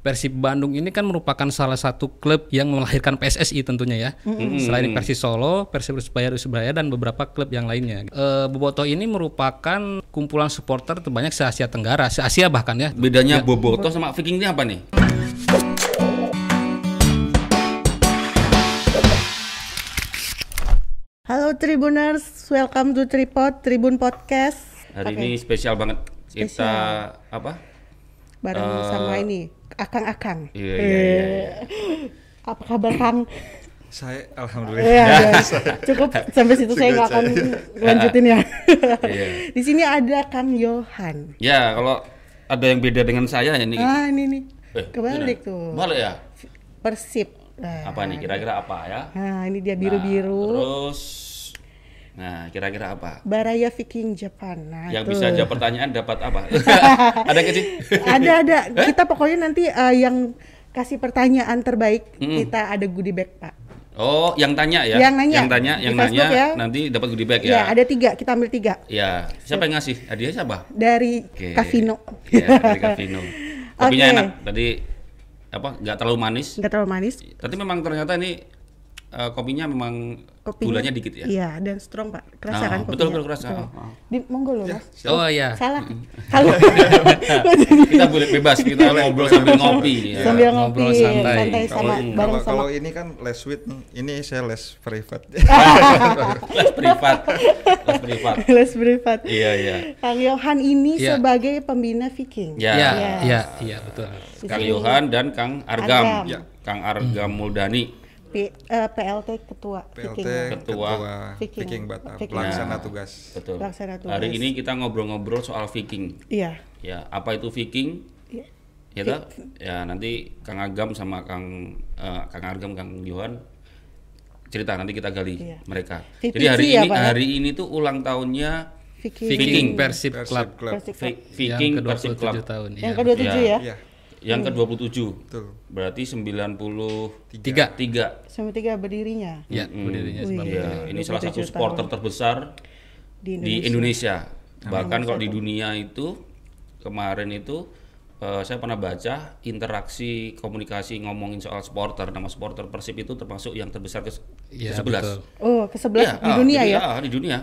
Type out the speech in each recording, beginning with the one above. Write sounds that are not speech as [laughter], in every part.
Persib Bandung ini kan merupakan salah satu klub yang melahirkan PSSI tentunya ya. Selain Persis Solo, Persib Persebaya Surabaya dan beberapa klub yang lainnya. E, Boboto ini merupakan kumpulan supporter terbanyak se Asia Tenggara, se Asia bahkan ya. Bedanya Boboto sama Viking ini apa nih? Halo Tribuners, welcome to Tripod Tribun Podcast. Hari Oke, ini spesial banget kita Spesial. apa? Bareng eh, sama ini Akang-akang. Iya iya iya. iya. Apa kabar Kang? Saya alhamdulillah. Iya, [laughs] guys. cukup sampai situ saya nggak akan lanjutin ya. [laughs] Iya. Di sini ada Kang Yohan. Ya kalau ada yang beda dengan saya ini. Ah ini nih, Eh, kebalik tuh. Balik ya? Persib. Nah, Apa nih kira-kira apa ya? Nah ini dia Nah, biru-biru. terus Nah, kira-kira apa? Baraya Viking Japan. Nah, yang itu. bisa jawab pertanyaan dapat apa? [laughs] ada nggak sih? ada ada. [laughs] Kita pokoknya nanti eh, yang kasih pertanyaan terbaik kita ada goodie bag Pak. Oh, yang tanya ya? Yang nanya. Yang tanya, Di yang Facebook nanya ya. nanti dapat goodie bag Ya, ya. ada tiga. Kita ambil tiga Ya, siapa yang ngasih? Hadiah siapa? dari Oke. Kavino. Ya, dari Kavino. [laughs] Kopinya Oke. enak. Tadi apa? Nggak terlalu manis. Nggak terlalu manis. Tapi memang ternyata ini eh, kopinya memang Kopinya, gulanya dikit ya. Iya, dan strong Pak. Kerasa Ah, kan betul, kopinya? betul, kerasa. Betul. Ah, ah. Di, monggo loh Mas. [laughs] Oh iya. Salah. Salah. [laughs] kita boleh bebas [laughs] kita ngobrol sambil ngopi ya. Sambil ngobrol ngopi santai. santai Kalau sama kalau bareng sama kalau ini kan les with nih, ini saya les private. les privat. Les privat. les privat. Iya, iya. Kang Yohan ini Iya. sebagai pembina Viking. Ya. Ya, Yes. iya, iya betul. Kang Yohan dan Kang Argam. Argam. Ya. Kang Argam Muldani. P, eh, PLT ketua PLT Viking. Ketua Viking. Viking Batam, Viking. pelaksana Ya. tugas. Betul. Pelaksana tugas. Hari ini kita ngobrol-ngobrol soal Viking. Iya. Ya, apa itu Viking? Iya. Ya, ya nanti Kang Agam sama Kang eh, Kang Argam, Kang Yohan cerita nanti kita gali Iya. mereka. VPC Jadi hari ya, ini Pak, ya? hari ini tuh ulang tahunnya Viking. Viking Persib Persib Club Club. Persib Club. Vi- Viking yang Persib ke-27 Club. tahun. Yang iya. kedua-tujuh Iya. ya. Iya, Yang ke-27. betul. Berarti 93 Tiga. Sama tiga berdirinya Ya, berdirinya Wih. sebab Ya, ini salah satu 27 supporter tahun. terbesar di di Indonesia. Indonesia. Bahkan kalau di dunia itu kemarin itu eh, saya pernah baca interaksi komunikasi ngomongin soal supporter nama supporter Persib itu termasuk yang terbesar ke, Iya, ke 11. betul. Oh, ke sebelas Iya, di ah, dunia jadi, ya. ah, di dunia.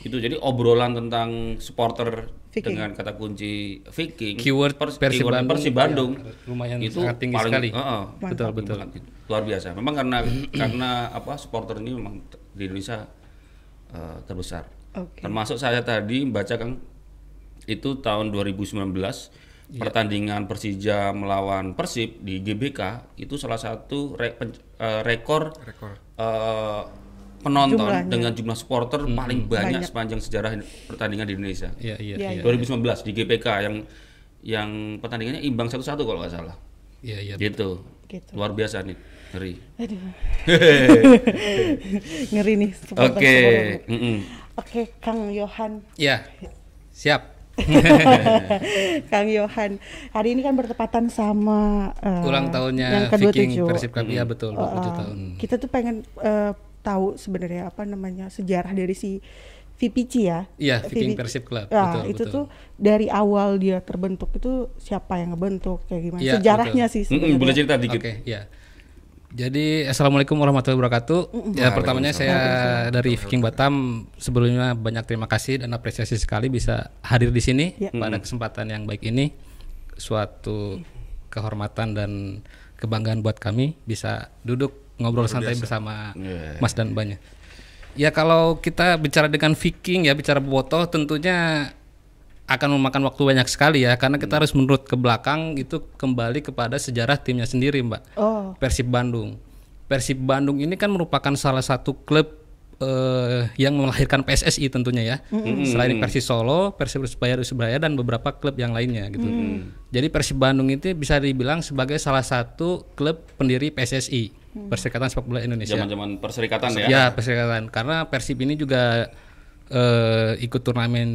Itu jadi obrolan tentang supporter Viking. dengan kata kunci Viking. Keyword Pers- Persib keyword Bandung. Persib Bandung. Iya, lumayan itu sangat tinggi paling, sekali. Heeh, Betul, betul. banget. Luar biasa. Memang karena [clears throat] karena apa supporter ini memang di Indonesia eh, terbesar. Oke. Termasuk saya tadi membaca Kang itu tahun 2019 Iya. pertandingan Persija melawan Persib di GBK itu salah satu re- pen- eh, rekor Rekor. eh, penonton Jumlahnya. dengan jumlah supporter paling banyak, Banyak. sepanjang sejarah pertandingan di Indonesia. Iya, iya, Iya, iya. 2019 di GPK yang yang pertandingannya imbang satu-satu kalau nggak salah. Iya, iya. Gitu. Gitu. Luar biasa nih. Ngeri. Aduh. [laughs] Ngeri nih. Oke. Oke, Kang Yohan. Ya. Siap. [laughs] Kang Yohan. Hari ini kan bertepatan sama eh, Ulang tahunnya yang kedua Viking tujuh. Persib Club. Iya, betul, 27 Uh, tahun. Kita tuh pengen eh, tahu sebenarnya apa namanya sejarah dari si VPC ya. Iya, Viking VPC. Persib Club. Nah, Betul, itu betul. tuh dari awal dia terbentuk itu siapa yang ngebentuk kayak gimana? Iya, Sejarahnya betul. sih Mm-mm, sebenarnya. boleh cerita dikit. Oke, ya. Jadi assalamualaikum warahmatullahi wabarakatuh. Ya pertamanya saya dari Viking Batam sebelumnya banyak terima kasih dan apresiasi sekali bisa hadir di sini Ya. pada kesempatan yang baik ini. Suatu kehormatan dan kebanggaan buat kami bisa duduk ngobrol santai bersama Iya. Mas dan banyak. Ya kalau kita bicara dengan Viking ya bicara Boboto tentunya akan memakan waktu banyak sekali ya karena kita harus menurut ke belakang itu kembali kepada sejarah timnya sendiri Mbak. Oh, Persib Bandung. Persib Bandung ini kan merupakan salah satu klub eh, yang melahirkan PSSI tentunya ya. Selain Persis Solo, Persib Persebaya Surabaya dan beberapa klub yang lainnya gitu. Jadi Persib Bandung itu bisa dibilang sebagai salah satu klub pendiri PSSI, Perserikatan Sepak Bola Indonesia. Zaman-zaman perserikatan ya. Ya, perserikatan. Karena Persib ini juga eh, ikut turnamen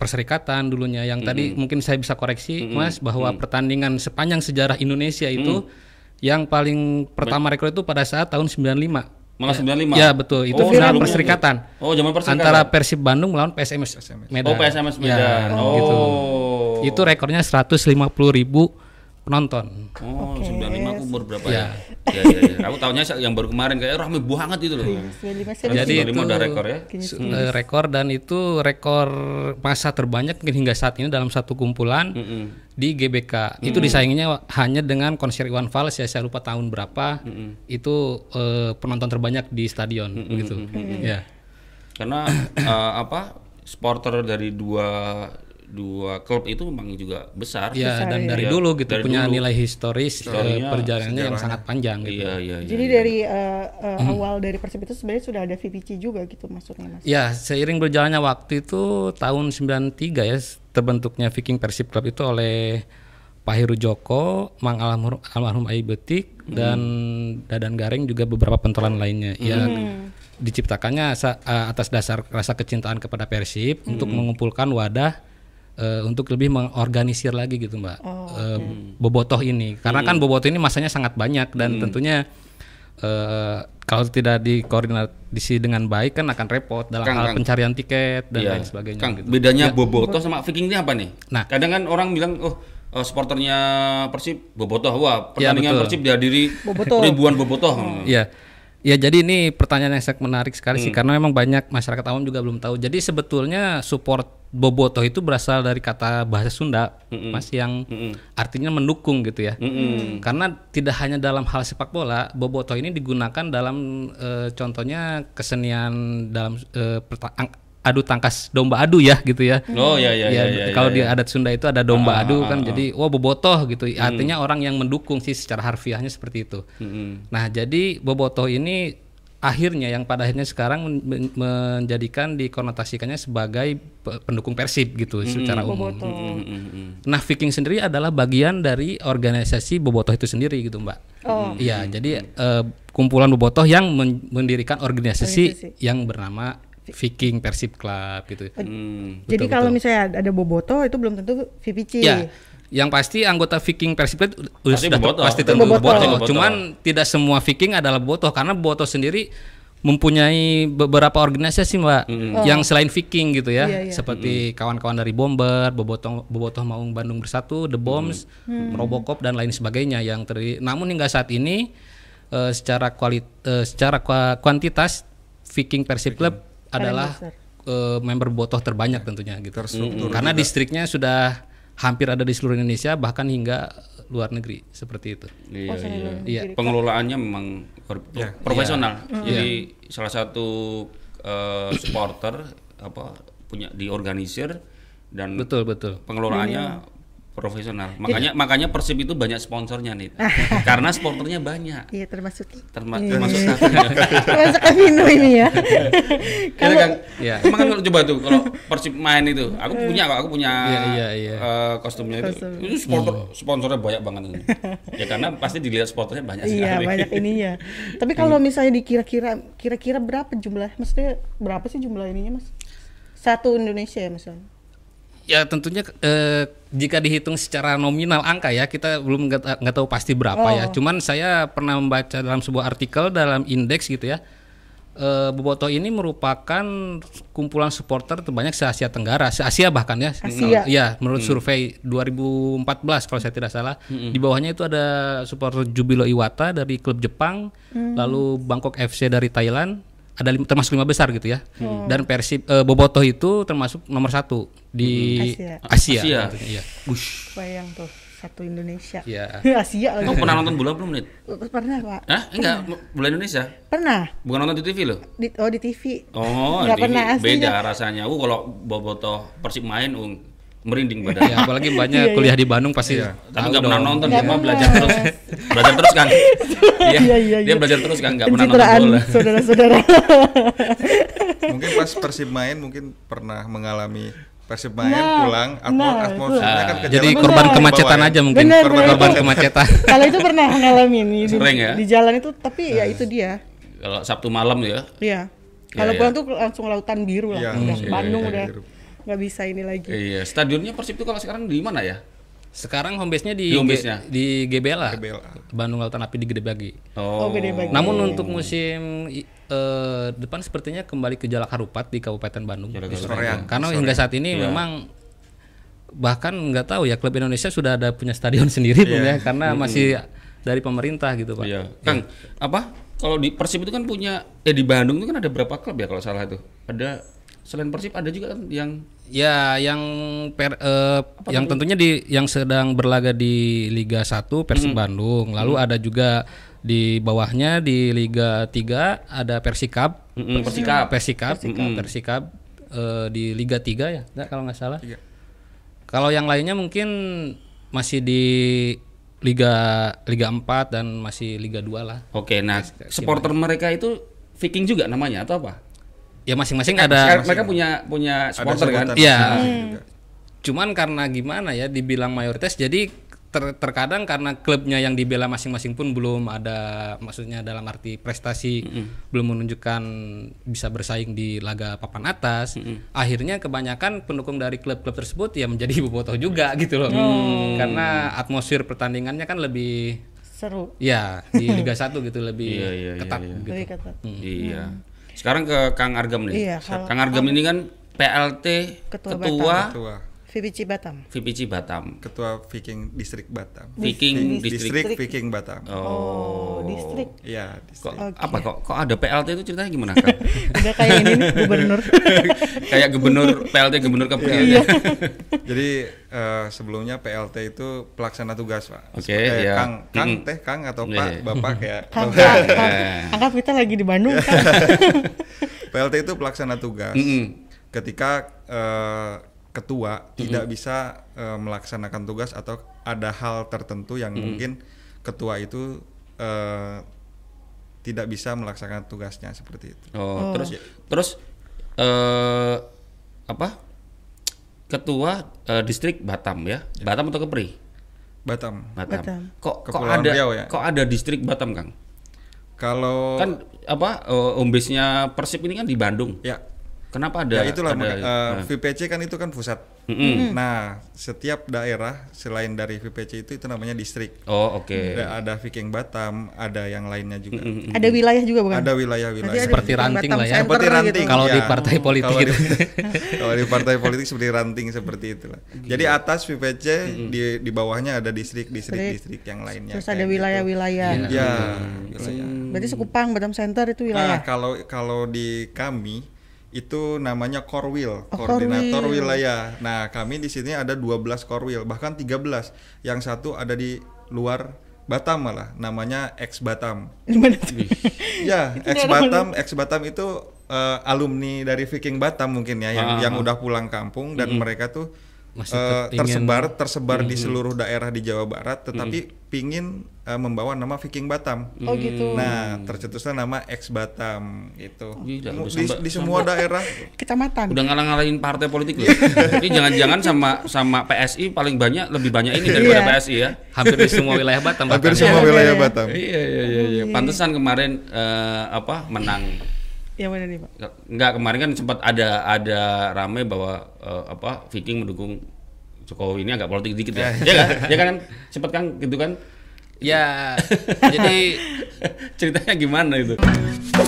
perserikatan dulunya. Yang tadi mungkin saya bisa koreksi, Mas, bahwa pertandingan sepanjang sejarah Indonesia itu yang paling pertama rekor itu pada saat tahun 95. Malah 95. Ya betul, itu Oh, final perserikatan. Oh, zaman perserikatan. Antara Persib Bandung melawan PSMS, Medan. Oh, PSMS Ya, Medan. oh. gitu. Itu rekornya 150 ribu penonton. Oh, Oke. 95 aku umur berapa Ya. ya? Ya, ya, ya. Aku tahunya yang baru kemarin kayak rame banget itu loh. 95 saya Jadi Jadi itu- udah rekor ya. Eh, rekor dan itu rekor masa terbanyak mungkin hingga saat ini dalam satu kumpulan di GBK. Itu disainginya hanya dengan konser Iwan Fals ya saya lupa tahun berapa. Itu eh, penonton terbanyak di stadion gitu. Ya. Karena eh, apa? Supporter dari dua dua klub itu memang juga besar. Ya dan dari Ya, dulu gitu dari punya dulu. nilai historis eh, Historinya, perjalanannya yang sangat panjang gitu. Iya, iya, iya. Jadi dari eh, eh, awal dari Persib itu sebenarnya sudah ada VPC juga gitu maksudnya Mas. Ya, seiring berjalannya waktu itu tahun 93 ya terbentuknya Viking Persib Club itu oleh Pak Heru Joko, Mang almarhum, almarhum Ai Betik dan Dadan Gareng juga beberapa pentolan lainnya yang diciptakannya sa- eh, atas dasar rasa kecintaan kepada Persib untuk mengumpulkan wadah eh, untuk lebih mengorganisir lagi gitu Mbak. Eh, bobotoh ini. Karena kan bobotoh ini masanya sangat banyak dan tentunya eh, kalau tidak dikoordinasi dengan baik kan akan repot dalam Kang, hal Kang. pencarian tiket dan Iya. lain sebagainya Kang, gitu. bedanya Bobotoh sama Viking ini apa nih? Nah. kadang kan orang bilang, oh eh, supporternya Persib Bobotoh, wah pertandingan betul. Persib dihadiri Bobotoh. ribuan Bobotoh. Iya. Ya jadi ini pertanyaan yang sangat menarik sekali Hmm. sih karena memang banyak masyarakat awam juga belum tahu. Jadi sebetulnya support bobotoh itu berasal dari kata bahasa Sunda, Mas yang artinya mendukung gitu ya. Karena tidak hanya dalam hal sepak bola, bobotoh ini digunakan dalam eh, contohnya kesenian dalam eh, perta- ang- adu tangkas domba adu ya gitu ya. Oh ya ya ya. Ya, ya, kalau ya, di adat Sunda itu ada domba Ah, adu ah, kan ah, jadi wah bobotoh gitu. Artinya orang yang mendukung sih secara harfiahnya seperti itu. Mm-mm. Nah, jadi bobotoh ini akhirnya yang pada akhirnya sekarang men- men- menjadikan dikonotasikannya sebagai pe- pendukung Persib gitu secara umum. Mm-mm. Nah, Viking sendiri adalah bagian dari organisasi bobotoh itu sendiri gitu, Mbak. Oh. Iya, jadi eh, kumpulan bobotoh yang men- mendirikan organisasi, Organisasi. yang bernama Viking Persib Club gitu. Hmm. Jadi kalau misalnya ada Boboto itu belum tentu VPC. Ya, yang pasti anggota Viking Persib Pasti sudah bobotoh. pasti tentu. Pasti bobotoh. Cuman tidak semua Viking adalah bobotoh karena bobotoh sendiri mempunyai beberapa organisasi mbak yang selain Viking gitu ya Iya, iya. seperti kawan-kawan dari Bomber, Bobotoh Bobotoh Maung Bandung Bersatu, The Bombs, Robocop dan lain sebagainya yang terdiri. Namun hingga saat ini eh, secara kualit eh, secara kua- kuantitas Viking Persib Club adalah eh, member botoh terbanyak tentunya gitu. Terstruktur Karena distriknya sudah hampir ada di seluruh Indonesia bahkan hingga luar negeri seperti itu. Iya, Oh, saya iya. belum Iya. kiri. Pengelolaannya memang Ya. profesional. Iya. Jadi salah satu eh, supporter apa punya diorganisir dan Betul betul. pengelolaannya profesional. Makanya makanya Persib itu banyak sponsornya nih. Karena supporternya banyak. Iya termasuk Terma- Iya. termasuk saya. termasuk Amino ini ya. Kalau kan, Iya. emang kan kalau coba tuh kalau Persib main itu, aku punya kok, aku punya Iya, iya, iya. eh, kostumnya itu. Kostum. Itu sponsor sponsornya banyak banget ini. ya karena pasti dilihat sponsornya banyak Iya sekali. banyak ininya. Tapi kalau misalnya dikira-kira kira-kira berapa jumlah? Maksudnya berapa sih jumlah ininya mas? Satu Indonesia ya misalnya. Ya tentunya eh, jika dihitung secara nominal angka ya kita belum nggak ta- nggak tahu pasti berapa ya. Oh. Cuman saya pernah membaca dalam sebuah artikel dalam indeks gitu ya. Eh, Boboto ini merupakan kumpulan supporter terbanyak se Asia Tenggara, se Asia bahkan ya. Asia. Iya, menurut survei 2014 kalau saya tidak salah. Di bawahnya itu ada supporter Jubilo Iwata dari klub Jepang, lalu Bangkok FC dari Thailand, ada lim- termasuk lima besar gitu ya. Dan Persib eh, Bobotoh itu termasuk nomor satu di Asia. Asia. Asia. tentunya, Iya. Bush. Bayang tuh satu Indonesia. Iya. [laughs] Asia lagi. Kamu pernah nonton bola belum, Nit? Pernah pak? Hah? Enggak, bola Indonesia. Pernah. Bukan nonton di TV loh. Di, oh di TV. Oh, Nggak TV. pernah aslinya. beda rasanya. Uh, kalau Bobotoh Persib main, uh, merinding badan. Ya, apalagi banyak kuliah di Bandung pasti Tapi tahu nggak pernah nonton, Nggak dia mah belajar terus, belajar terus kan? [laughs] Iya, Iya, iya, dia iya. belajar terus kan, nggak pernah nonton bola. saudara-saudara. [laughs] mungkin pas Persib main mungkin pernah mengalami Persib main Nah, pulang atmo nah, atmosfernya kan ke Jadi korban ke kemacetan ya. aja mungkin. Benar, korban, benar. korban kemacetan. [laughs] Kalau itu pernah ngalamin di, Sering ya? di jalan itu, tapi ya itu dia. Kalau Sabtu malam ya, Iya. Kalau iya. pulang tuh langsung lautan biru lah. Iya, iya, Bandung iya, udah. Nggak bisa ini lagi. iya. Stadionnya Persib itu kalau sekarang di mana ya? Sekarang home base-nya di Di home G- base-nya? di GBLA. GBLA. Bandung Lautan Api di Gede Bagi. Oh, gede bagi. Namun untuk musim eh, depan sepertinya kembali ke Jalak Harupat di Kabupaten Bandung. Jalak Di Harupat. Karena hingga saat ini Iya. memang bahkan nggak tahu ya klub Indonesia sudah ada punya stadion [laughs] sendiri pun ya karena masih dari pemerintah gitu pak. Iya. Kang, apa? Kalau di Persib itu kan punya eh di Bandung itu kan ada berapa klub ya kalau salah itu? Ada selain Persib ada juga kan yang Ya, yang per, eh, yang tentunya di yang sedang berlaga di Liga 1 Persib Bandung. Lalu ada juga di bawahnya di Liga 3 ada Persikab. Mm-mm, Persikap. Persikab, Persikap, eh, di Liga 3 ya, nggak kalau nggak salah. Kalau yang lainnya mungkin masih di Liga Liga 4 dan masih Liga 2 lah. Oke, nah supporter mereka itu Viking juga namanya atau apa? Ya masing-masing Sekarang ada mereka punya punya supporter kan? Iya. masing-masing juga. Cuman karena gimana ya dibilang mayoritas jadi ter- terkadang karena klubnya yang dibela masing-masing pun belum ada maksudnya dalam arti prestasi belum menunjukkan bisa bersaing di laga papan atas. Akhirnya kebanyakan pendukung dari klub-klub tersebut ya menjadi bobotoh juga [laughs] gitu loh. Karena atmosfer pertandingannya kan lebih Seru. ya di Liga 1 gitu lebih Iya, iya, iya, ketat iya. gitu. Lebih ketat. Iya. Sekarang ke Kang Argam nih. Iya, kalau- Kang Argam ini kan PLT Ketua Ketua, Ketua VPC Batam. VPC Batam. Ketua Viking Distrik Batam. Viking Distrik. Distrik Viking Batam. Oh. distrik. Iya, Kok distrik. apa kok kok ada PLT itu ceritanya gimana Kang? [laughs] Udah kayak ini nih gubernur. [laughs] Kayak gubernur PLT gubernur Kepri. Iya. [laughs] Jadi eh, sebelumnya PLT itu pelaksana tugas, Pak. Oke, Seperti iya. Kang, Kang, Mm-mm. teh, Kang atau Iya. Pak, Bapak kayak Kang, Kang, Kang. Anggap kita lagi di Bandung kan. PLT itu pelaksana tugas. Mm-mm. Ketika eh, ketua tidak bisa eh, melaksanakan tugas atau ada hal tertentu yang mungkin ketua itu eh, tidak bisa melaksanakan tugasnya seperti itu. Oh, terus terus eh apa? Ketua eh, distrik Batam ya. Batam atau Kepri? Batam. Batam. Batam. Kok kok Kepulauan ada Riau ya? kok ada distrik Batam, Kang? Kalau Kan apa home base-nya Persib ini kan di Bandung. ya Kenapa ada ya itulah ada, maka- eh, nah. VPC kan itu kan pusat. Mm-mm. Nah, setiap daerah selain dari VPC itu itu namanya distrik. Oh, oke. Ada, ada Viking Batam, ada yang lainnya juga. Ada wilayah juga bukan? Ada wilayah-wilayah. Ada Seperti Viking ranting Batam lah ya. Center Seperti ranting. gitu. Kalau [laughs] di ya. partai politik Kalau gitu. di, kalau di partai politik seperti ranting seperti itulah. Jadi atas VPC di di bawahnya ada distrik-distrik Jadi, distrik yang lainnya. Terus ada gitu. wilayah-wilayah. Ya, wilayah. Berarti Sekupang, Batam Center itu Nah, wilayah. kalau kalau di kami itu namanya Korwil, Oh, koordinator Korwil. wilayah. Nah, kami di sini ada 12 Korwil, bahkan 13. Yang satu ada di luar Batam malah, namanya ex Batam. Ya, ex Batam, ex Batam itu eh, alumni dari Viking Batam mungkin ya yang Ah, yang ah. udah pulang kampung dan mereka tuh Masih eh, ingin- tersebar tersebar di seluruh daerah di Jawa Barat tetapi pingin eh, membawa nama Viking Batam. Oh gitu. Nah, tercetuslah nama ex Batam gitu. Gila, Mu- udah Di, di semua daerah. Kecamatan. Udah ngalang-ngalahin partai politik loh. Jadi jangan-jangan sama sama PSI paling banyak lebih banyak ini daripada Iya. PSI ya. Hampir di semua wilayah Batam. Hampir semua Iya, wilayah iya. Batam. Iya iya iya iya. Pantesan kemarin eh, apa menang Yang mana nih, Pak? Enggak kemarin kan sempat ada ada rame bahwa eh, apa Viking mendukung Jokowi ini agak politik dikit ya. [laughs] ya kan? Ya kan sempat kan gitu kan. Ya, [laughs] jadi Ceritanya gimana itu? [laughs]